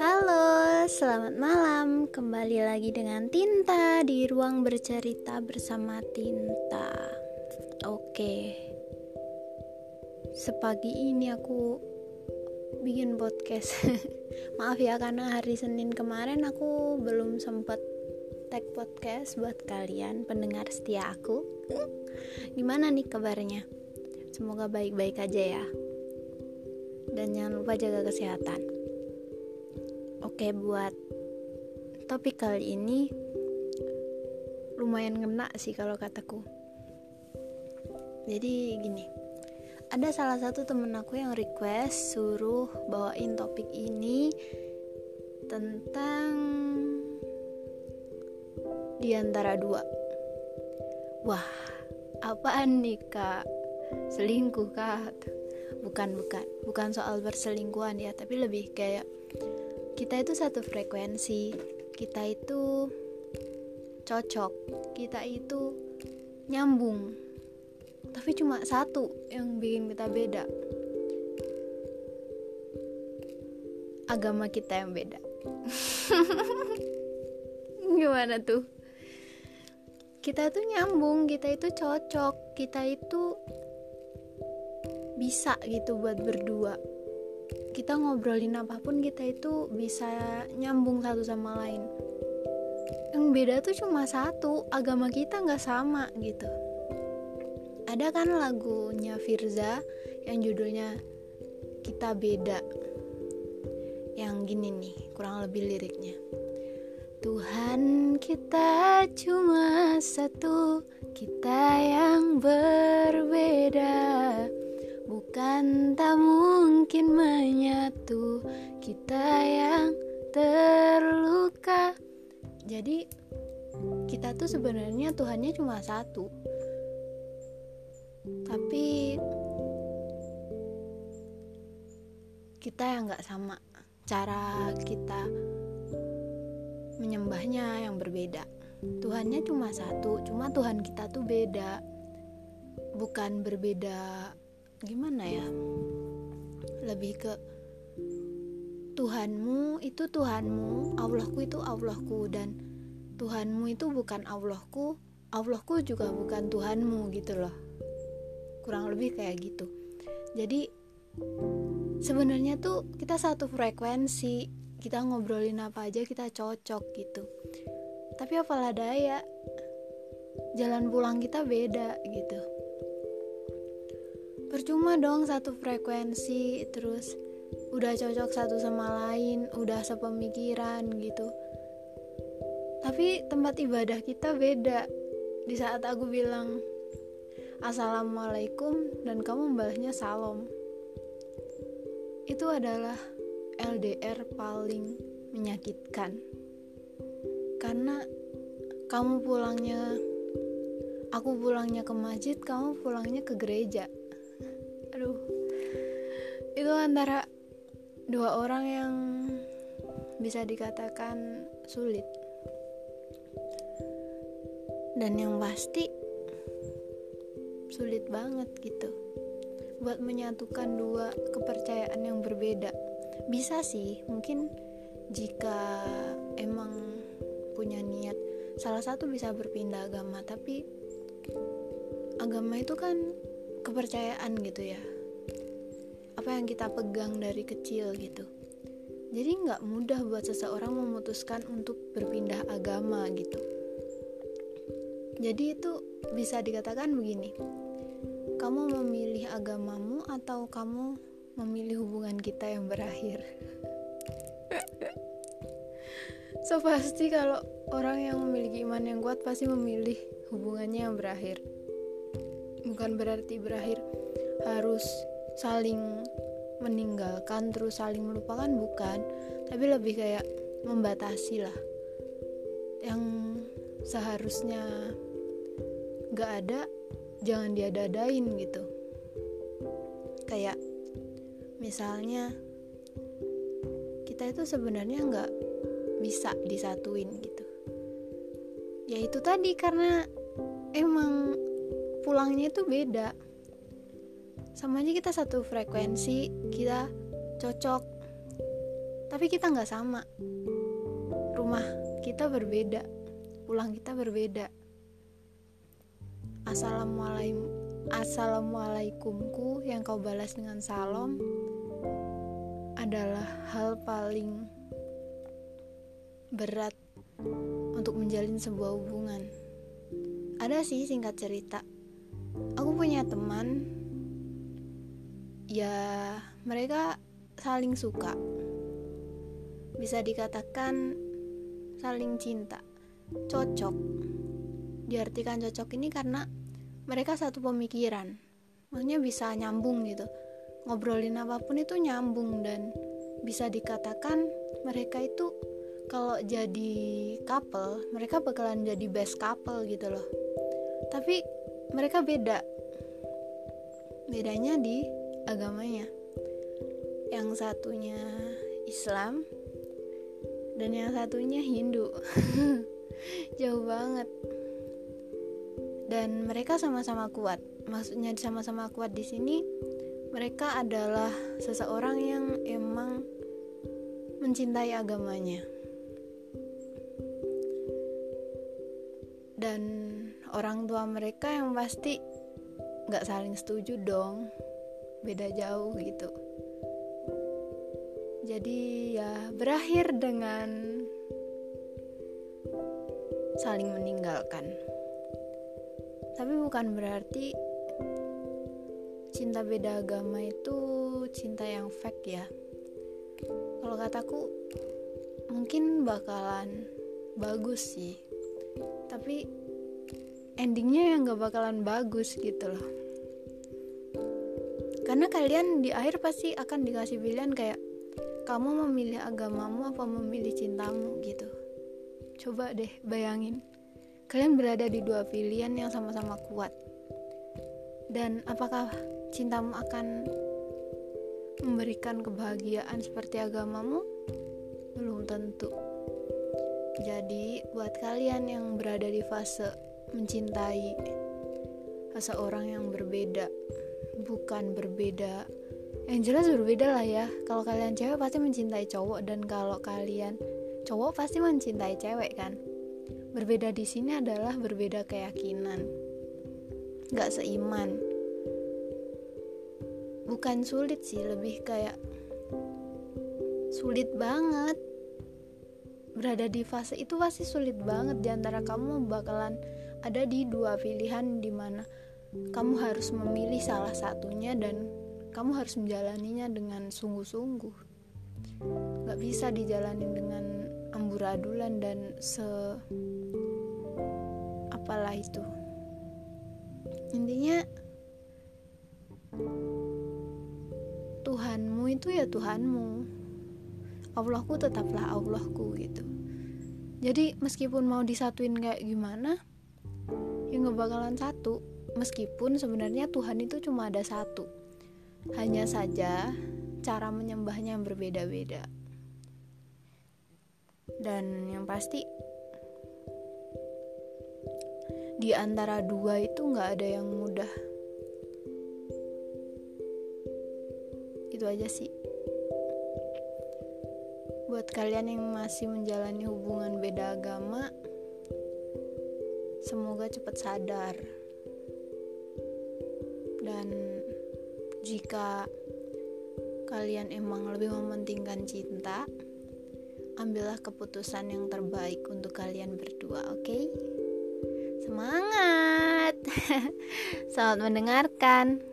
Halo, selamat malam. Kembali lagi dengan Tinta di ruang bercerita bersama Tinta. Oke. Sepagi ini aku bikin podcast. Maaf ya karena hari Senin kemarin aku belum sempat tag podcast buat kalian pendengar setia aku. Gimana nih kabarnya? Semoga baik-baik aja ya. Dan jangan lupa jaga kesehatan. Oke, buat topik kali ini lumayan ngena sih kalau kataku. Jadi gini, ada salah satu temen aku yang request suruh bawain topik ini tentang di antara dua. Wah, apaan nih kak? Selingkuh kak? Bukan, bukan, bukan soal berselingkuhan ya, tapi lebih kayak kita itu satu frekuensi. Kita itu cocok. Kita itu nyambung. Tapi cuma satu yang bikin kita beda. Agama kita yang beda. Gimana tuh? Kita tuh nyambung kita itu cocok kita itu bisa gitu buat berdua. Kita ngobrolin apa pun kita itu bisa nyambung satu sama lain. Yang beda tuh cuma satu agama kita nggak sama gitu. Ada kan lagunya Firza yang judulnya kita beda. Yang gini nih kurang lebih liriknya. Tuhan kita cuma satu kita yang berbeda Bukan tak mungkin menyatu kita yang terluka. Jadi kita tuh sebenarnya Tuhannya cuma satu. Tapi kita yang nggak sama cara kita menyembahnya yang berbeda. Tuhannya cuma satu, cuma Tuhan kita tuh beda. Bukan berbeda gimana ya? Lebih ke Tuhanmu itu Tuhanmu Allahku itu Allahku dan Tuhanmu itu bukan Allahku Allahku juga bukan Tuhanmu gitu loh. Kurang lebih kayak gitu. Jadi sebenarnya tuh kita satu frekuensi kita ngobrolin apa aja kita cocok gitu. Tapi apalah daya jalan pulang kita beda gitu percuma dong satu frekuensi terus udah cocok satu sama lain udah sepemikiran gitu. Tapi tempat ibadah kita beda. Di saat aku bilang assalamualaikum dan kamu membalasnya salam. Itu adalah LDR paling menyakitkan. Karena kamu pulangnya aku pulangnya ke masjid kamu pulangnya ke gereja aduh. Itu antara dua orang yang bisa dikatakan sulit. Dan yang pasti sulit banget gitu. Buat menyatukan dua kepercayaan yang berbeda. Bisa sih mungkin jika emang punya niat salah satu bisa berpindah agama tapi agama itu kan kepercayaan gitu ya apa yang kita pegang dari kecil gitu. Jadi nggak mudah buat seseorang memutuskan untuk berpindah agama gitu. Jadi itu bisa dikatakan begini kamu memilih agamamu atau kamu memilih hubungan kita yang berakhir? So pasti kalau orang yang memiliki iman yang kuat pasti memilih hubungannya yang berakhir. Bukan berarti berakhir harus saling meninggalkan terus saling melupakan bukan. Tapi lebih kayak membatasi lah. Yang seharusnya gak ada jangan diadadain gitu. Kayak misalnya kita itu sebenarnya nggak bisa disatuin gitu. Ya itu tadi karena emang pulangnya itu beda sama aja kita satu frekuensi kita cocok. Tapi kita nggak sama. Rumah kita berbeda pulang kita berbeda. Assalamualaikum assalamualaikumku yang kau balas dengan salam adalah hal paling berat untuk menjalin sebuah hubungan. Ada sih singkat cerita. Aku punya teman ya mereka saling suka. Bisa dikatakan saling cinta. Cocok. Diartikan cocok ini karena mereka satu pemikiran. Maksudnya bisa nyambung gitu. Ngobrolin apa pun itu nyambung dan bisa dikatakan mereka itu kalau jadi couple mereka bakalan jadi best couple gitu loh. Tapi mereka beda. Bedanya di agamanya. Yang satunya Islam dan yang satunya Hindu. Jauh banget. Dan mereka sama-sama kuat. Maksudnya sama-sama kuat di sini mereka adalah seseorang yang emang mencintai agamanya. Dan orang tua mereka yang pasti nggak saling setuju dong beda jauh gitu. Jadi ya berakhir dengan saling meninggalkan. Tapi bukan berarti cinta beda agama itu cinta yang fake ya. Kalau kataku mungkin bakalan bagus sih. Tapi endingnya yang gak bakalan bagus gitu loh karena kalian di akhir pasti akan dikasih pilihan kayak kamu memilih agamamu apa memilih cintamu? gitu. Coba deh bayangin. Kalian berada di dua pilihan yang sama-sama kuat. Dan apakah cintamu akan memberikan kebahagiaan seperti agamamu? Belum tentu. Jadi buat kalian yang berada di fase mencintai seseorang yang berbeda bukan berbeda. Yang jelas berbeda lah ya. Kalau kalian cewek pasti mencintai cowok dan kalau kalian cowok pasti mencintai cewek kan? Berbeda di sini adalah berbeda keyakinan. Gak seiman. Bukan sulit sih lebih kayak sulit banget. Berada di fase itu pasti sulit banget. Di antara kamu bakalan ada di dua pilihan di mana kamu harus memilih salah satunya dan kamu harus menjalaninya dengan sungguh-sungguh. Gak bisa dijalani dengan amburadulan dan se apalah itu. Intinya Tuhanmu itu ya Tuhanmu. Allahku tetaplah Allahku gitu. Jadi meskipun mau disatuin kayak gimana ya nggak bakalan satu meskipun sebenarnya Tuhan itu cuma ada satu. Hanya saja cara menyembahnya yang berbeda-beda. Dan yang pasti di antara dua itu nggak ada yang mudah. Itu aja sih. Buat kalian yang masih menjalani hubungan beda agama semoga cepat sadar dan jika kalian emang lebih mementingkan cinta ambillah keputusan yang terbaik untuk kalian berdua oke okay? semangat selamat mendengarkan